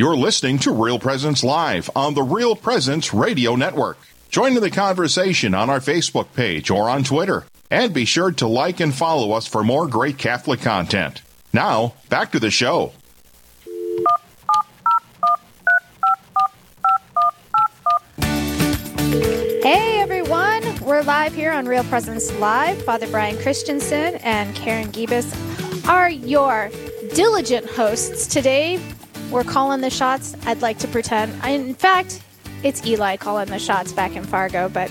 You're listening to Real Presence Live on the Real Presence Radio Network. Join in the conversation on our Facebook page or on Twitter. And be sure to like and follow us for more great Catholic content. Now, back to the show. Hey everyone, we're live here on Real Presence Live. Father Brian Christensen and Karen Gibas are your diligent hosts. Today, we're calling the shots. I'd like to pretend. In fact, it's Eli calling the shots back in Fargo, but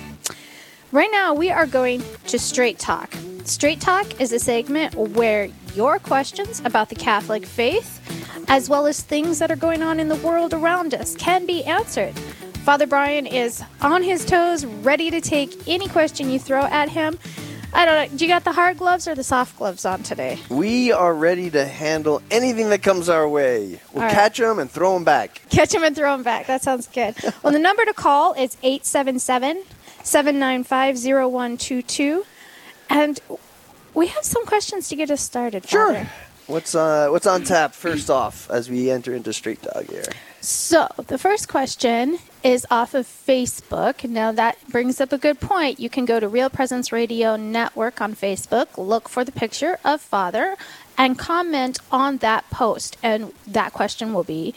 right now we are going to Straight Talk. Straight Talk is a segment where your questions about the Catholic faith, as well as things that are going on in the world around us, can be answered. Father Brian is on his toes, ready to take any question you throw at him. I don't know. Do you got the hard gloves or the soft gloves on today? We are ready to handle anything that comes our way. We'll right. catch them and throw them back. Catch him and throw him back. That sounds good. well, the number to call is 877 795 0122. And we have some questions to get us started. Father. What's uh, what's on tap first off as we enter into Straight Talk here? So, the first question is off of Facebook. Now, that brings up a good point. You can go to Real Presence Radio Network on Facebook, look for the picture of Father, and comment on that post. And that question will be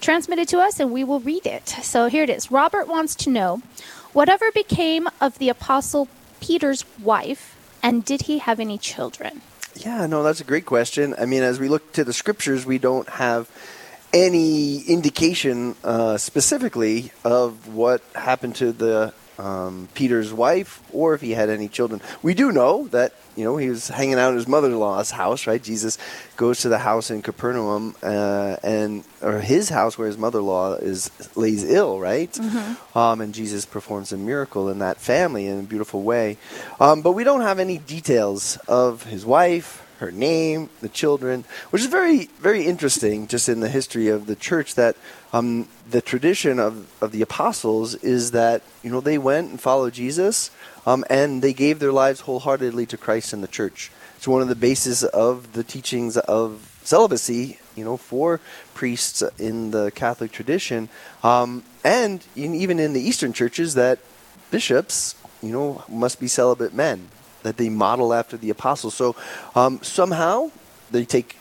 transmitted to us and we will read it. So, here it is. Robert wants to know whatever became of the Apostle Peter's wife, and did he have any children? Yeah, no, that's a great question. I mean, as we look to the scriptures, we don't have any indication uh, specifically of what happened to the um, Peter's wife or if he had any children. We do know that you know he was hanging out at his mother-in-law's house, right? Jesus goes to the house in Capernaum uh, and or his house where his mother-in-law is lays ill, right? Um, and Jesus performs a miracle in that family in a beautiful way. Um, but we don't have any details of his wife, her name, the children, which is very, very interesting just in the history of the church that um, the tradition of, of the apostles is that, you know, they went and followed Jesus um, and they gave their lives wholeheartedly to Christ and the church. It's one of the bases of the teachings of celibacy, you know, for priests in the Catholic tradition. Um, and in, even in the Eastern churches that bishops, you know, must be celibate men, that they model after the apostles. So um, somehow they take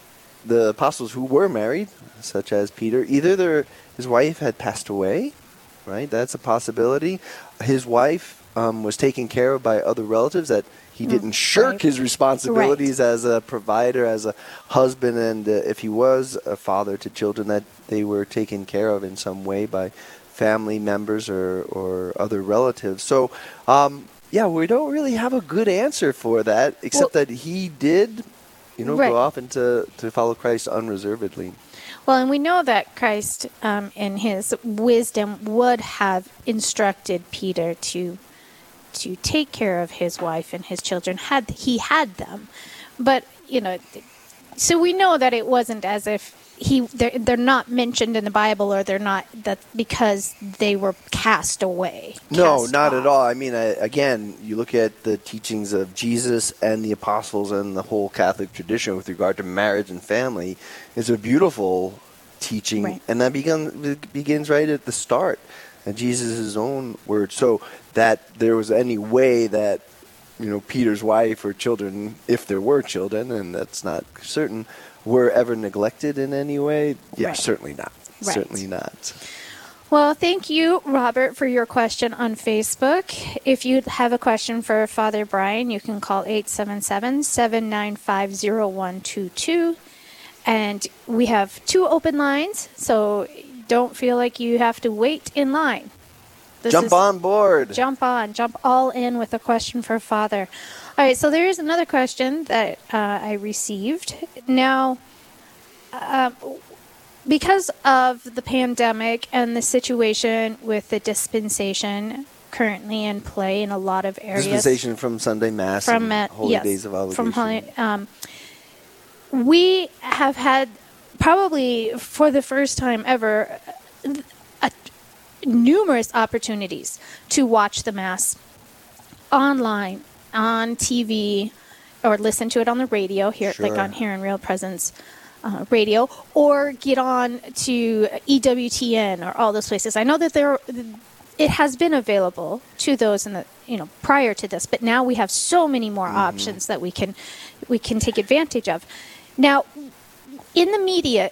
the apostles who were married, such as Peter, either their, his wife had passed away, right? That's a possibility. His wife um, was taken care of by other relatives that he didn't shirk right. his responsibilities as a provider, as a husband, and uh, if he was a father to children, that they were taken care of in some way by family members or, or other relatives. So, um, yeah, we don't really have a good answer for that, except that he did, you know, Right. go off into to to follow Christ unreservedly. Well, and we know that Christ, um, in his wisdom, would have instructed Peter to to take care of his wife and his children had he had them. But you know, so we know that it wasn't as if he they're, they're not mentioned in the Bible or they're not that because they were cast away. No, cast not off. at all. I mean, uh, again, you look at the teachings of Jesus and the apostles and the whole Catholic tradition with regard to marriage and family is a beautiful teaching, Right. and that begun, begins right at the start. And Jesus' own words. So that there was any way that you know Peter's wife or children, if there were children, and that's not certain, were ever neglected in any way? Yeah, Right. certainly not. Right. Certainly not. Well, thank you, Robert, for your question on Facebook. If you have a question for Father Brian, you can call 877 795 0122. And we have two open lines, so don't feel like you have to wait in line. This Jump is- on board. Jump on, jump all in with a question for Father. All right, so there is another question that uh, I received. Now, uh, because of the pandemic and the situation with the dispensation currently in play in a lot of areas, Dispensation from Sunday Mass from and uh, Holy yes, Days of Obligation. from holy, um, we have had probably for the first time ever a, numerous opportunities to watch the mass online on TV or listen to it on the radio here like on here in real presence uh, radio or get on to EWTN or all those places. I know that there it has been available to those in the you know prior to this, but now we have so many more mm-hmm. options that we can we can take advantage of. Now, in the media,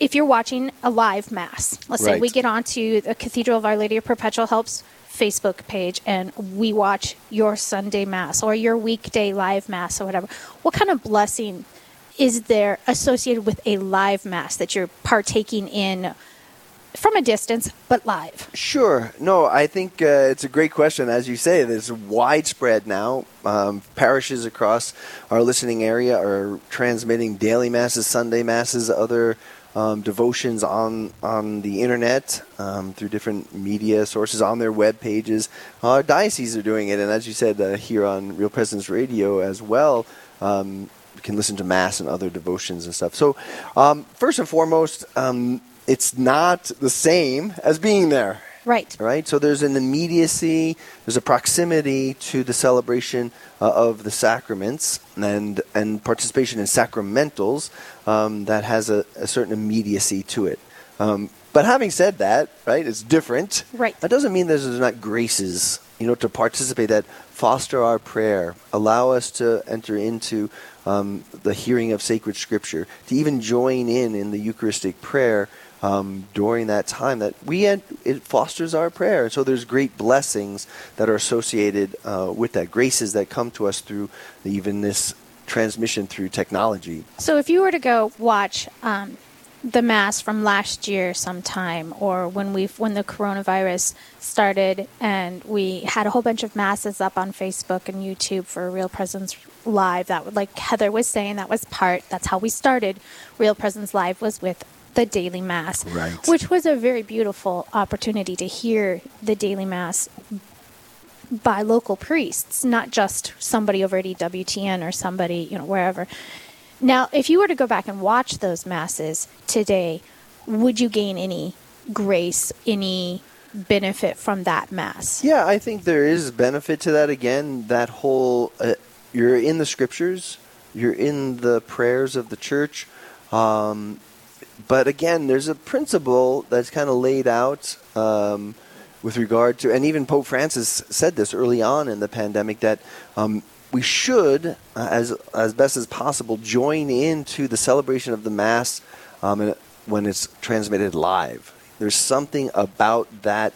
if you're watching a live mass, let's right. say we get onto the Cathedral of Our Lady of Perpetual Helps Facebook page and we watch your Sunday mass or your weekday live mass or whatever. What kind of blessing is there associated with a live mass that you're partaking in from a distance, but live? Sure. No, I think uh, it's a great question. As you say, it's widespread now. Um, parishes across our listening area are transmitting daily masses, Sunday masses, other um, devotions on on the internet um, through different media sources on their web pages. Our dioceses are doing it, and as you said, uh, here on Real Presence Radio as well. Um, you can listen to mass and other devotions and stuff. So, um, first and foremost, um, it's not the same as being there. Right. Right. So there's an immediacy, there's a proximity to the celebration uh, of the sacraments and and participation in sacramentals um, that has a, a, certain immediacy to it. Um, but having said that, right, it's different. Right. That doesn't mean there's not graces, you know, to participate that foster our prayer, allow us to enter into um, the hearing of sacred scripture, to even join in in the Eucharistic prayer um, during that time that we had, it fosters our prayer. And So there's great blessings that are associated uh, with that, graces that come to us through even this transmission through technology. So if you were to go watch um, the mass from last year sometime or when we when the coronavirus started and we had a whole bunch of masses up on Facebook and YouTube for Real Presence Live that would like Heather was saying that was part that's how we started Real Presence Live was with the daily mass, right. which was a very beautiful opportunity to hear the daily mass by local priests, not just somebody over at EWTN or somebody, you know, wherever. Now, if you were to go back and watch those masses today, would you gain any grace, any benefit from that mass? Yeah, I think there is benefit to that. Again, that whole uh, you're in the scriptures, you're in the prayers of the church. Um, but again, there's a principle that's kind of laid out um, with regard to, and even Pope Francis said this early on in the pandemic that um, we should, uh, as as best as possible, join into the celebration of the Mass um, when it's transmitted live. There's something about that,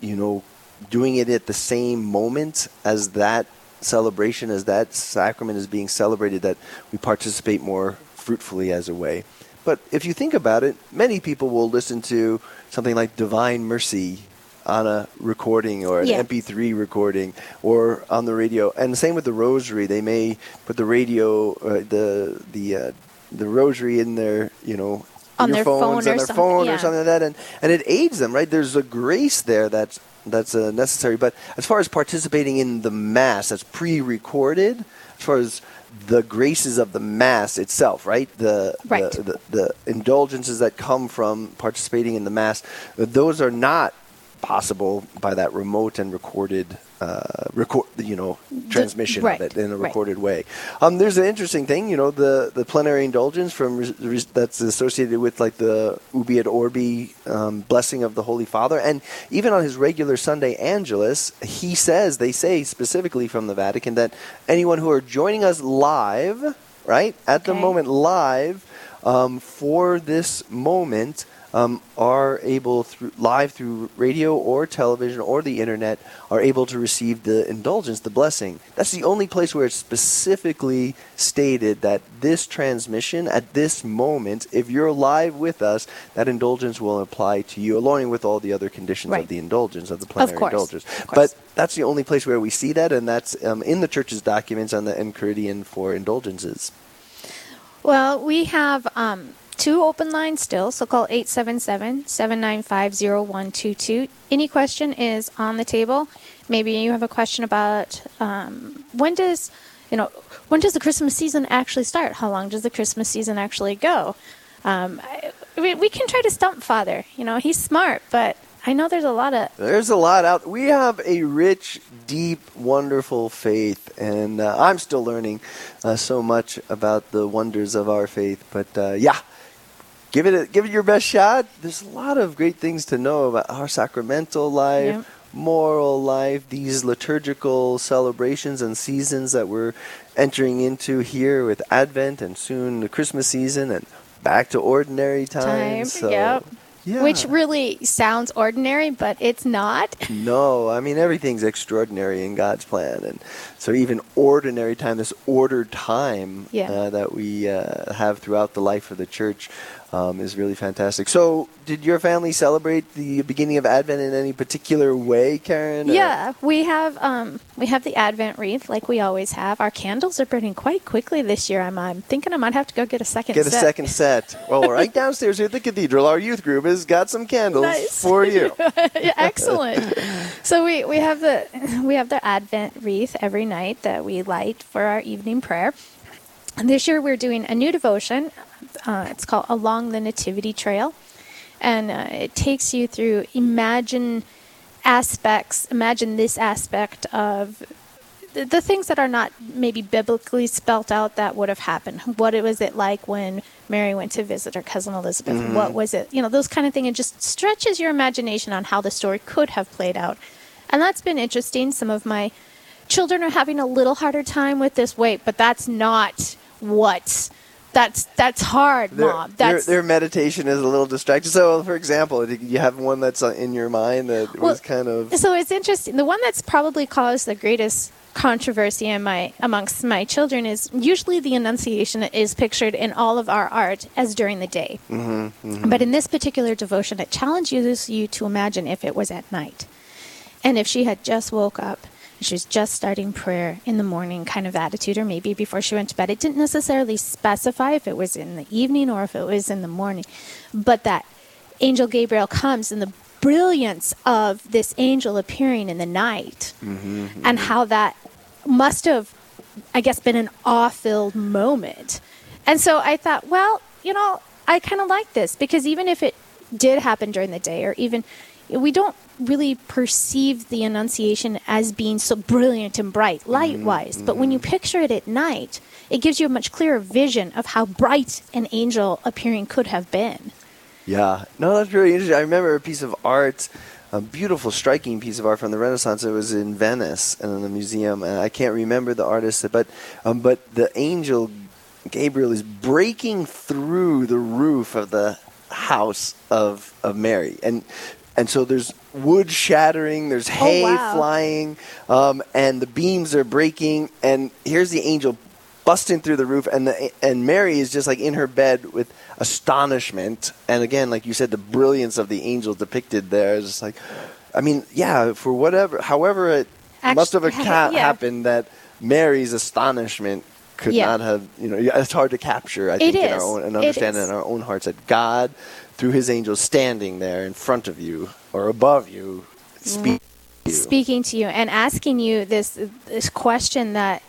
you know, doing it at the same moment as that celebration, as that sacrament is being celebrated, that we participate more fruitfully as a way. But if you think about it, many people will listen to something like Divine Mercy on a recording or an yeah. MP3 recording or on the radio. And the same with the rosary. They may put the radio, uh, the the uh, the rosary in their, you know, on their phones, phone on their phone yeah. or something like that, and and it aids them, right? There's a grace there that's that's uh, necessary. But as far as participating in the mass, that's pre-recorded. As far as the graces of the mass itself, right? The, right. the, the, the indulgences that come from participating in the mass, those are not possible by that remote and recorded uh, record you know transmission right, of it in a recorded right. way. Um, there's an interesting thing, you know, the the plenary indulgence from that's associated with like the Urbi et Orbi um, blessing of the Holy Father, and even on his regular Sunday Angelus, he says they say specifically from the Vatican that anyone who are joining us live, right at okay. the moment live um, for this moment um, are able through live through radio or television or the internet are able to receive the indulgence, the blessing. That's the only place where it's specifically stated that this transmission at this moment, if you're live with us, that indulgence will apply to you, along with all the other conditions right. of the indulgence of the plenary of course, indulgence. Of but that's the only place where we see that, and that's um, in the church's documents on the Enchiridion for indulgences. Well, we have. Um two open lines still, so call 877 795 0122. Any question is on the table. Maybe you have a question about um, when does, you know, when does the Christmas season actually start? How long does the Christmas season actually go? Um, I, we, we can try to stump Father. You know, he's smart, but I know there's a lot of There's a lot out. We have a rich, deep, wonderful faith, and uh, I'm still learning uh, so much about the wonders of our faith. But uh, yeah, give it a, give it your best shot. There's a lot of great things to know about our sacramental life. Yep. Moral life, these liturgical celebrations and seasons that we're entering into here with Advent and soon the Christmas season and back to ordinary times. time. So, yep. yeah. Which really sounds ordinary, but it's not. No, I mean everything's extraordinary in God's plan, and so even ordinary time, this ordered time Yeah. uh, that we uh, have throughout the life of the church, um, is really fantastic. So, did your family celebrate the beginning of Advent in any particular way, Karen? or- Yeah, we have um, we have the Advent wreath like we always have. Our candles are burning quite quickly this year. I'm, I'm thinking I might have to go get a second. Get a set. second set. Well, right downstairs here at the cathedral, our youth group has got some candles Nice. for you. Yeah, Excellent. so we, we have the we have the Advent wreath every night that we light for our evening prayer. And this year we're doing a new devotion. Uh, it's called Along the Nativity Trail, and uh, it takes you through imagine aspects. Imagine this aspect of the, the things that are not maybe biblically spelt out that would have happened. What was it like when Mary went to visit her cousin Elizabeth? What was it? You know, those kind of thing. It just stretches your imagination on how the story could have played out. And that's been interesting. Some of my children are having a little harder time with this. weight, but that's not what. That's that's hard, Their, mom. their, That's their meditation is a little distracted. So, for example, you have one that's uh, in your mind that Well, was kind of So it's interesting. The one that's probably caused the greatest controversy in my amongst my children is usually the Annunciation is pictured in all of our art as during the day. Mm-hmm, But in this particular devotion, it challenges you to imagine if it was at night, and if she had just woke up. She was just starting prayer in the morning kind of attitude, or maybe before she went to bed. It didn't necessarily specify if it was in the evening or if it was in the morning, but that angel Gabriel comes and the brilliance of this angel appearing in the night mm-hmm. and how that must have, I guess, been an awe filled moment. And so I thought, well, you know, I kind of like this because even if it did happen during the day or even we don't really perceive the Annunciation as being so brilliant and bright light wise. But when you picture it at night, it gives you a much clearer vision of how bright an angel appearing could have been. Yeah, no, that's really interesting. I remember a piece of art, a beautiful, striking piece of art from the Renaissance. It was in Venice and in the museum, and I can't remember the artist, but um, but the angel Gabriel is breaking through the roof of the house of of Mary, and and so there's wood shattering, there's hay wow. flying, um, and the beams are breaking, and here's the angel busting through the roof, and the, and Mary is just like in her bed with astonishment, and again, like you said, the brilliance of the angel depicted there is just like, I mean, yeah, for whatever, however it Actu- must have ha- ca- yeah. happened that Mary's astonishment could Yeah. not have, you know, it's hard to capture. I It think in our own and understand in our own hearts that God, through His angel, standing there in front of you or above you, speaking. to you. speaking to you and asking you this this question that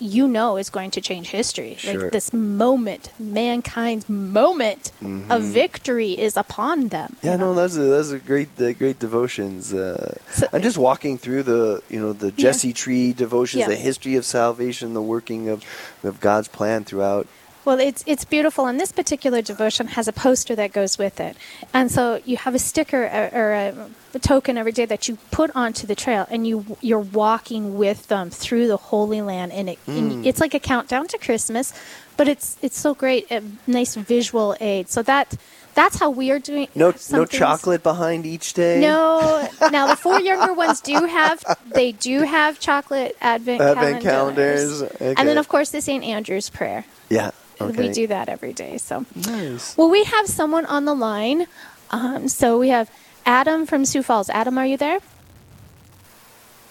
you know is going to change history. Sure. Like this moment, mankind's moment of victory is upon them. Mm-hmm. Yeah, no, those are those are great, uh, great devotions. Uh, So- I'm just walking through the, you know, the Jesse Tree devotions, Yeah. the history of salvation, the working of of God's plan throughout. Well, it's it's beautiful, and this particular devotion has a poster that goes with it, and so you have a sticker or, or a, a token every day that you put onto the trail, and you you're walking with them through the Holy Land, and, it, Mm. and it's like a countdown to Christmas, but it's it's so great, a nice visual aid. So that that's how we are doing. No, no chocolate behind each day. No. Now the four younger ones do have they do have chocolate advent, Advent calendars. calendars, and then of course the St. Andrew's prayer. Yeah. Okay. We do that every day. So Nice. well, we have someone on the line. Um, so we have Adam from Sioux Falls. Adam, are you there?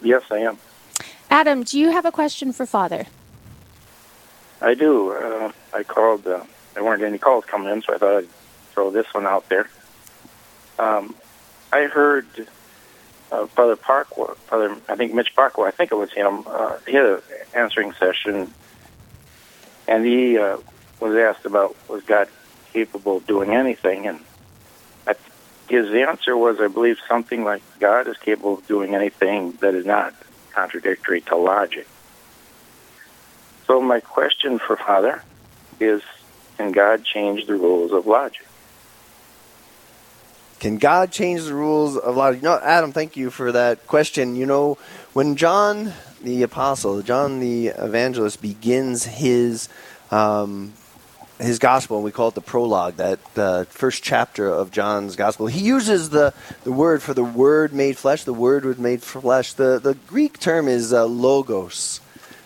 Yes, I am. Adam, do you have a question for Father? I do. Uh, I called. Uh, there weren't any calls coming in, so I thought I'd throw this one out there. Um, I heard uh, Father Pacwa, Father, I think Mitch Pacwa, I think it was him. Uh, he had an answering session, and he uh, was asked about was God capable of doing anything, and his answer was, I believe, something like God is capable of doing anything that is not contradictory to logic. So my question for Father is, can God change the rules of logic? Can God change the rules of logic? No, Adam, thank you for that question. You know, when John the apostle, John the evangelist, begins his um, his gospel, and we call it the prologue, that uh, first chapter of John's gospel. He uses the, the word for the word made flesh. The word was made flesh. The the Greek term is uh, logos,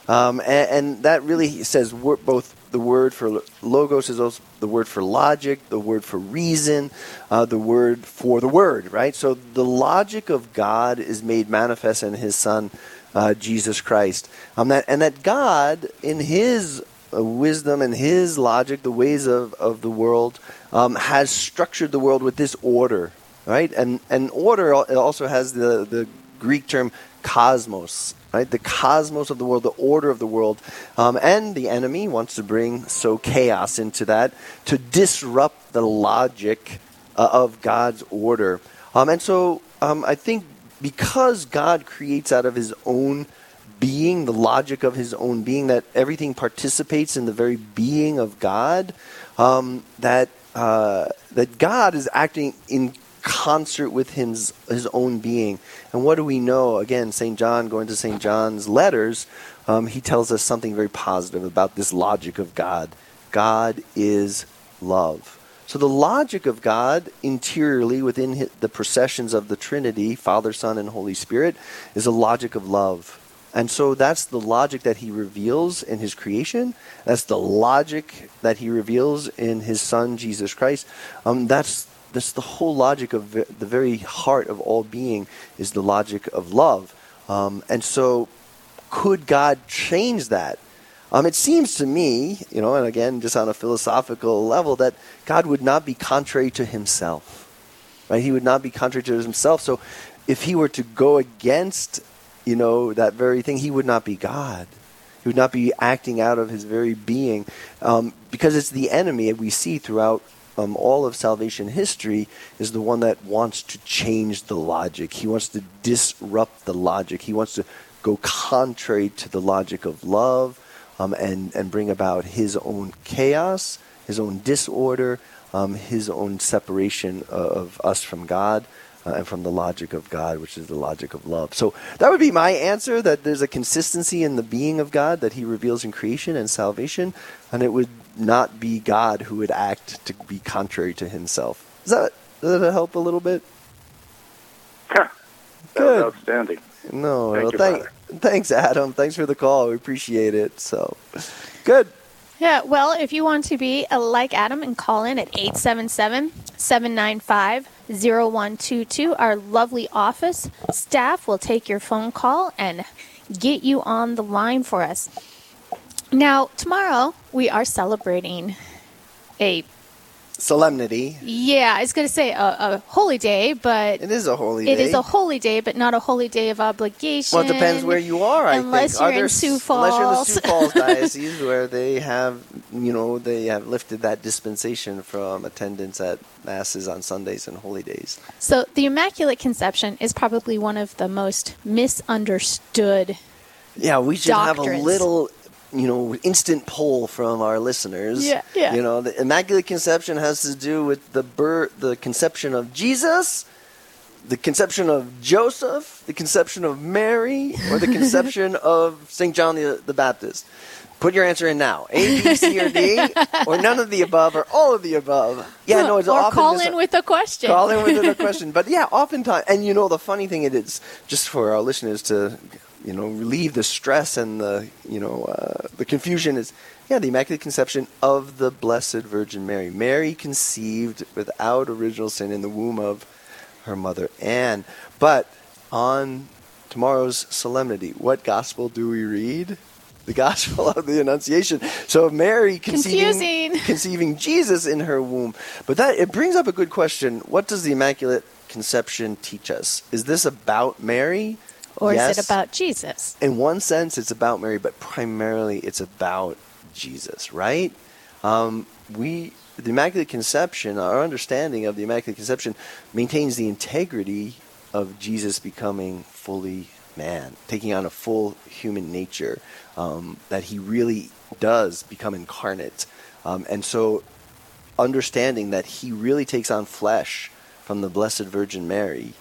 um, and, and, that really says both the word for logos is also the word for logic, the word for reason, uh, the word for the word, right? So the logic of God is made manifest in His Son, uh, Jesus Christ. Um, that, and that God, in His wisdom and His logic, the ways of, of the world, um, has structured the world with this order, right? And, and order also has the, the Greek term cosmos, right? The cosmos of the world, the order of the world. Um, and the enemy wants to bring so chaos into that to disrupt the logic uh, of God's order. Um, and so um, I think because God creates out of his own being, the logic of his own being, that everything participates in the very being of God, um, that, uh, that God is acting in concert with his, his own being. And what do we know? Again, St. John, going to St. John's letters, um, he tells us something very positive about this logic of God. God is love. So the logic of God interiorly within the processions of the Trinity, Father, Son, and Holy Spirit, is a logic of love. And so that's the logic that he reveals in his creation. That's the logic that he reveals in his son, Jesus Christ. Um, that's, that's the whole logic of the very heart of all being is the logic of love. Um, and so could God change that? Um, it seems to me, you know, and again, just on a philosophical level, that God would not be contrary to himself. Right? He would not be contrary to himself. So if he were to go against, you know, that very thing, he would not be God. He would not be acting out of his very being. Um, because it's the enemy we see throughout um, all of salvation history is the one that wants to change the logic. He wants to disrupt the logic. He wants to go contrary to the logic of love um, and, and bring about his own chaos, his own disorder, um, his own separation of us from God. Uh, and from the logic of God, which is the logic of love. So that would be my answer that there's a consistency in the being of God that he reveals in creation and salvation, and it would not be God who would act to be contrary to himself. Does that, does that help a little bit? Yeah. Good. outstanding. No, Thank you, thank, Thanks, Adam. Thanks for the call. We appreciate it. So, good. Yeah, well, if you want to be a like Adam and call in at 877 795 0122, our lovely office staff will take your phone call and get you on the line for us. Now, tomorrow we are celebrating a solemnity. Yeah, I was going to say a, a, holy day, but it is a holy. It day. is a holy day, but not a holy day of obligation. Well, it depends where you are. I unless think. you're in Sioux Falls, unless you're in the Sioux Falls diocese, where they have, you know, they have lifted that dispensation from attendance at masses on Sundays and holy days. So the Immaculate Conception is probably one of the most misunderstood. Yeah, we should doctrines. have a little you know, instant poll from our listeners. Yeah, yeah. You know, the Immaculate Conception has to do with the birth, the conception of Jesus, the conception of Joseph, the conception of Mary, or the conception of St. John the, the Baptist. Put your answer in now. A, B, C, or D, or none of the above, or all of the above. Yeah, no, it's or often call in with a question. Call in with a question. But yeah, oftentimes, and you know, the funny thing it is, just for our listeners to you know, relieve the stress and the, you know, uh, the confusion is, yeah, the Immaculate Conception of the Blessed Virgin Mary. Mary conceived without original sin in the womb of her mother Anne. But on tomorrow's solemnity, what gospel do we read? The gospel of the Annunciation. So Mary conceiving, conceiving Jesus in her womb. But that it brings up a good question. What does the Immaculate Conception teach us? Is this about Mary? Or yes. is it about Jesus? In one sense, it's about Mary, but primarily it's about Jesus, right? Um, we the Immaculate Conception, our understanding of the Immaculate Conception, maintains the integrity of Jesus becoming fully man, taking on a full human nature, um, that he really does become incarnate. Um, and so, understanding that he really takes on flesh from the Blessed Virgin Mary,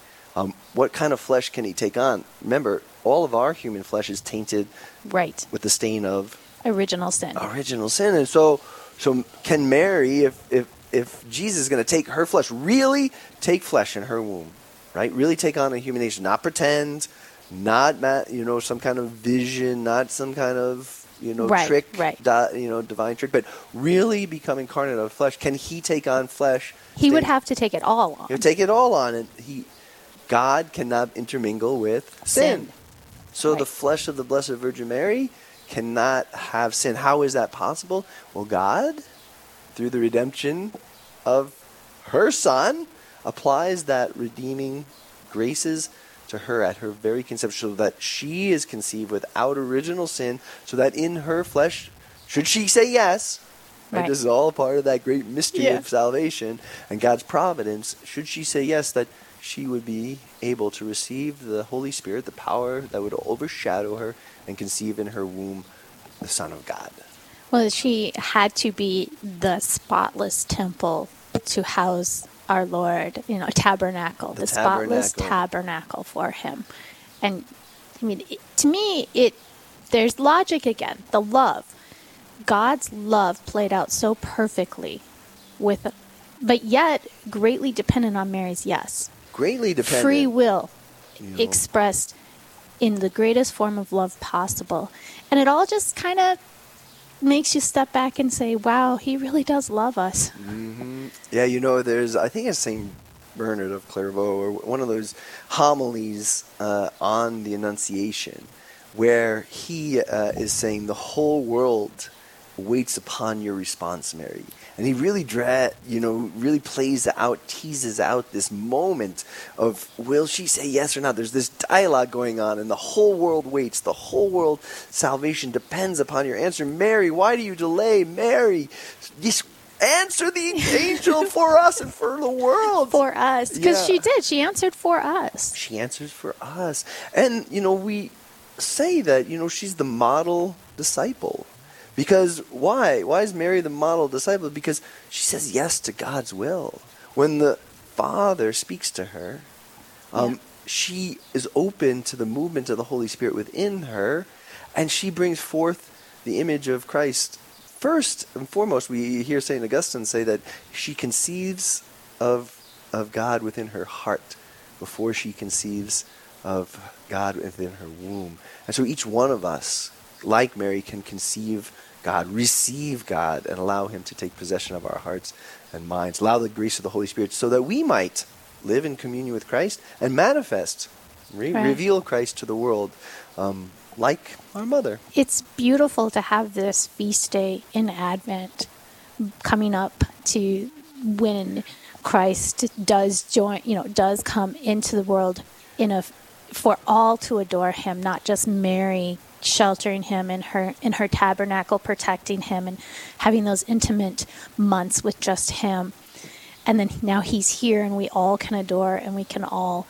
what kind of flesh can he take on? Remember, all of our human flesh is tainted Right. with the stain of Original sin. original sin. And so, so can Mary, if if if Jesus is going to take her flesh, really take flesh in her womb, right? Really take on a human nature, not pretend, not you know some kind of vision, not some kind of you know Right, trick, right. di- you know divine trick, but really become incarnate of flesh. Can he take on flesh? He would have to take it all on. He'll take it all on, and he, God cannot intermingle with sin. Sin. So the flesh of the Blessed Virgin Mary cannot have sin. How is that possible? Well, God, through the redemption of her Son, applies that redeeming graces to her at her very conception, so that she is conceived without original sin, so that in her flesh, should she say yes, right. Right. this is all part of that great mystery Yeah. of salvation and God's providence, should she say yes, that she would be able to receive the Holy Spirit, the power that would overshadow her and conceive in her womb the Son of God. Well, she had to be the spotless temple to house our Lord, you know, tabernacle, The the, spotless tabernacle. tabernacle for him. And I mean, it, to me, it there's logic again. The love, God's love played out so perfectly, with, but yet greatly dependent on Mary's yes, Greatly dependent. free will you know. expressed in the greatest form of love possible. And it all just kind of makes you step back and say, wow, he really does love us. Yeah, you know, there's I think it's Saint Bernard of Clairvaux or one of those homilies uh, on the Annunciation, where he uh, is saying the whole world waits upon your response, Mary, and he really dra- you know really plays out, teases out this moment of will she say yes or not? There's this dialogue going on, and the whole world waits. The whole world salvation depends upon your answer, Mary. Why do you delay, Mary? This answer the angel for us and for the world. For us. Because Yeah. she did. She answered for us. she answers for us. And, you know, we say that, you know, she's the model disciple. Because why? Why is Mary the model disciple? Because she says yes to God's will. When the Father speaks to her, um, Yeah. she is open to the movement of the Holy Spirit within her, and she brings forth the image of Christ. First and foremost, we hear St. Augustine say that she conceives of, of God within her heart before she conceives of God within her womb. And so each one of us, like Mary, can conceive God, receive God, and allow Him to take possession of our hearts and minds. Allow the grace of the Holy Spirit so that we might live in communion with Christ and manifest, re- Right. reveal Christ to the world um, like our mother. It's beautiful to have this feast day in Advent coming up to when Christ does join, you know, does come into the world in a for all to adore him, not just Mary sheltering him in her in her tabernacle protecting him and having those intimate months with just him. And then now he's here and we all can adore and we can all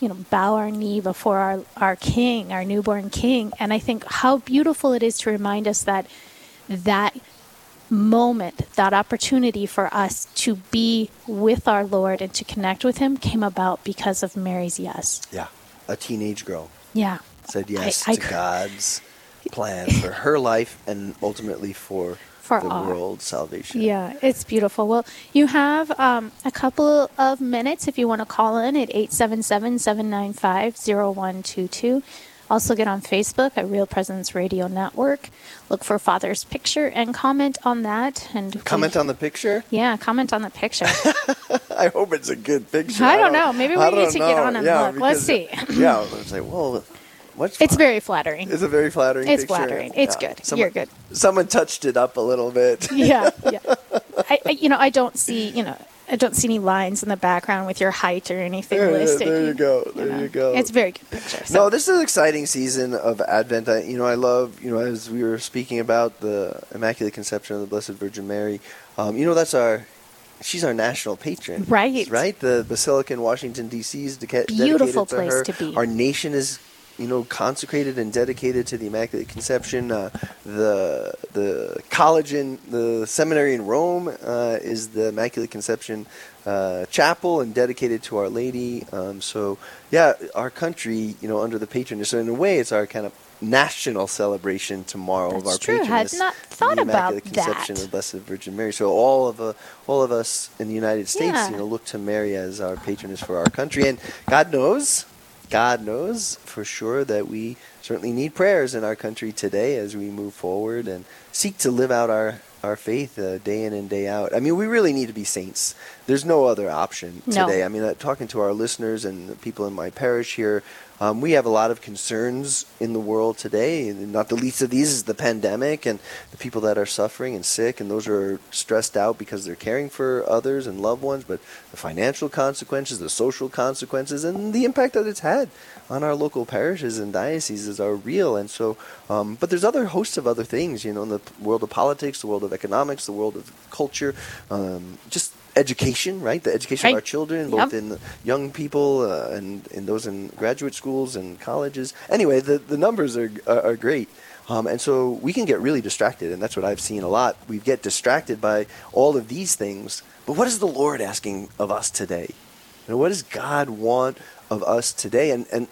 you know, bow our knee before our, our king, our newborn king. And I think how beautiful it is to remind us that that moment, that opportunity for us to be with our Lord and to connect with him came about because of Mary's yes. Yeah, a teenage girl Yeah. Said yes I- I to cr- God's plan for her life and ultimately for, For the our- world's salvation. Yeah, it's beautiful. Well, you have um, a couple of minutes if you want to call in at 877 795 0122. Also, get on Facebook at Real Presence Radio Network. Look for Father's picture and comment on that. And Comment on the picture. Yeah, comment on the picture. I hope it's a good picture. I don't know. Maybe we need don't to get on and yeah, look. Let's see. yeah, it's like, well, what's it's very flattering. It's a very flattering. It's picture. flattering. It's Yeah. good. Someone, You're good. Someone touched it up a little bit. yeah, yeah. I, I, you know, I don't see, you know, I don't see any lines in the background with your height or anything There, listed. there you go. There know. you go. It's a very good picture. So. No, this is an exciting season of Advent. I, you know, I love, you know, as we were speaking about the Immaculate Conception of the Blessed Virgin Mary, um, you know, that's our, she's our national patron. Right. Right? The Basilica in Washington, D.C. is deca- Beautiful dedicated to place her. to be. Our nation is, you know, consecrated and dedicated to the Immaculate Conception. Uh, the the college in, the seminary in Rome uh, is the Immaculate Conception uh, chapel and dedicated to Our Lady. Um, so, yeah, our country, you know, under the patronage. So in a way, it's our kind of national celebration tomorrow of our true. patroness. Had not thought the about Immaculate Conception that. of Blessed Virgin Mary. So all of uh, all of us in the United States, Yeah. you know, look to Mary as our patroness for our country, and God knows. God knows for sure that we certainly need prayers in our country today as we move forward and seek to live out our, our faith uh, day in and day out. I mean, we really need to be saints. There's no other option No. today. I mean, uh, talking to our listeners and the people in my parish here, um, we have a lot of concerns in the world today. Not the least of these is the pandemic and the people that are suffering and sick, and those are stressed out because they're caring for others and loved ones. But the financial consequences, the social consequences, and the impact that it's had on our local parishes and dioceses are real. And so, um, but there's other hosts of other things, you know, in the world of politics, the world of economics, the world of culture, um, just education, right? The education Right. of our children, both Yep. in young people uh, and in those in graduate schools and colleges. Anyway, the, the numbers are, are, are great. Um, and so we can get really distracted, and that's what I've seen a lot. We get distracted by all of these things. But what is the Lord asking of us today? You know, what does God want of us today? And, and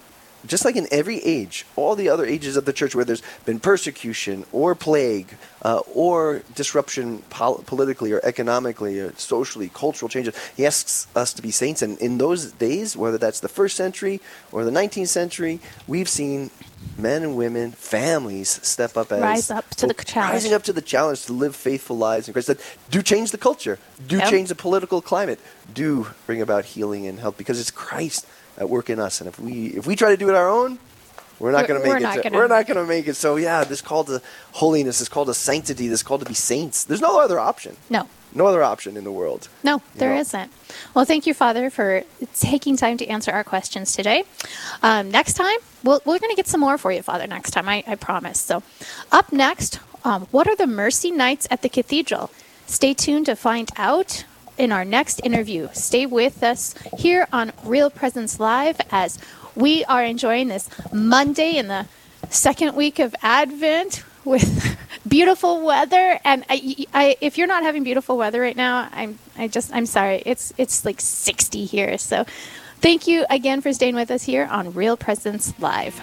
just like in every age, all the other ages of the church where there's been persecution or plague uh, or disruption pol- politically or economically or socially, cultural changes, he asks us to be saints. And in those days, whether that's the first century or the 19th century, we've seen men and women, families step up as Rise up to the challenge. rising up to the challenge to live faithful lives in Christ that do change the culture, do Yep. change the political climate, do bring about healing and help because it's Christ at work in us. And if we if we try to do it our own, we're not going to make it. to- We're not going to make it. So yeah, this call to holiness, this call to sanctity, this call to be saints. There's no other option. no. No other option in the world. No, there not Well, thank you, Father, for taking time to answer our questions today. Um, next time, we'll, we're going to get some more for you, Father, next time, I, I promise. So, up next, um, what are the mercy nights at the cathedral? Stay tuned to find out in our next interview. Stay with us here on Real Presence Live as we are enjoying this Monday in the second week of Advent with beautiful weather. And I, I, if you're not having beautiful weather right now, I'm, I just, I'm sorry. It's, it's like 60 here. So, thank you again for staying with us here on Real Presence Live.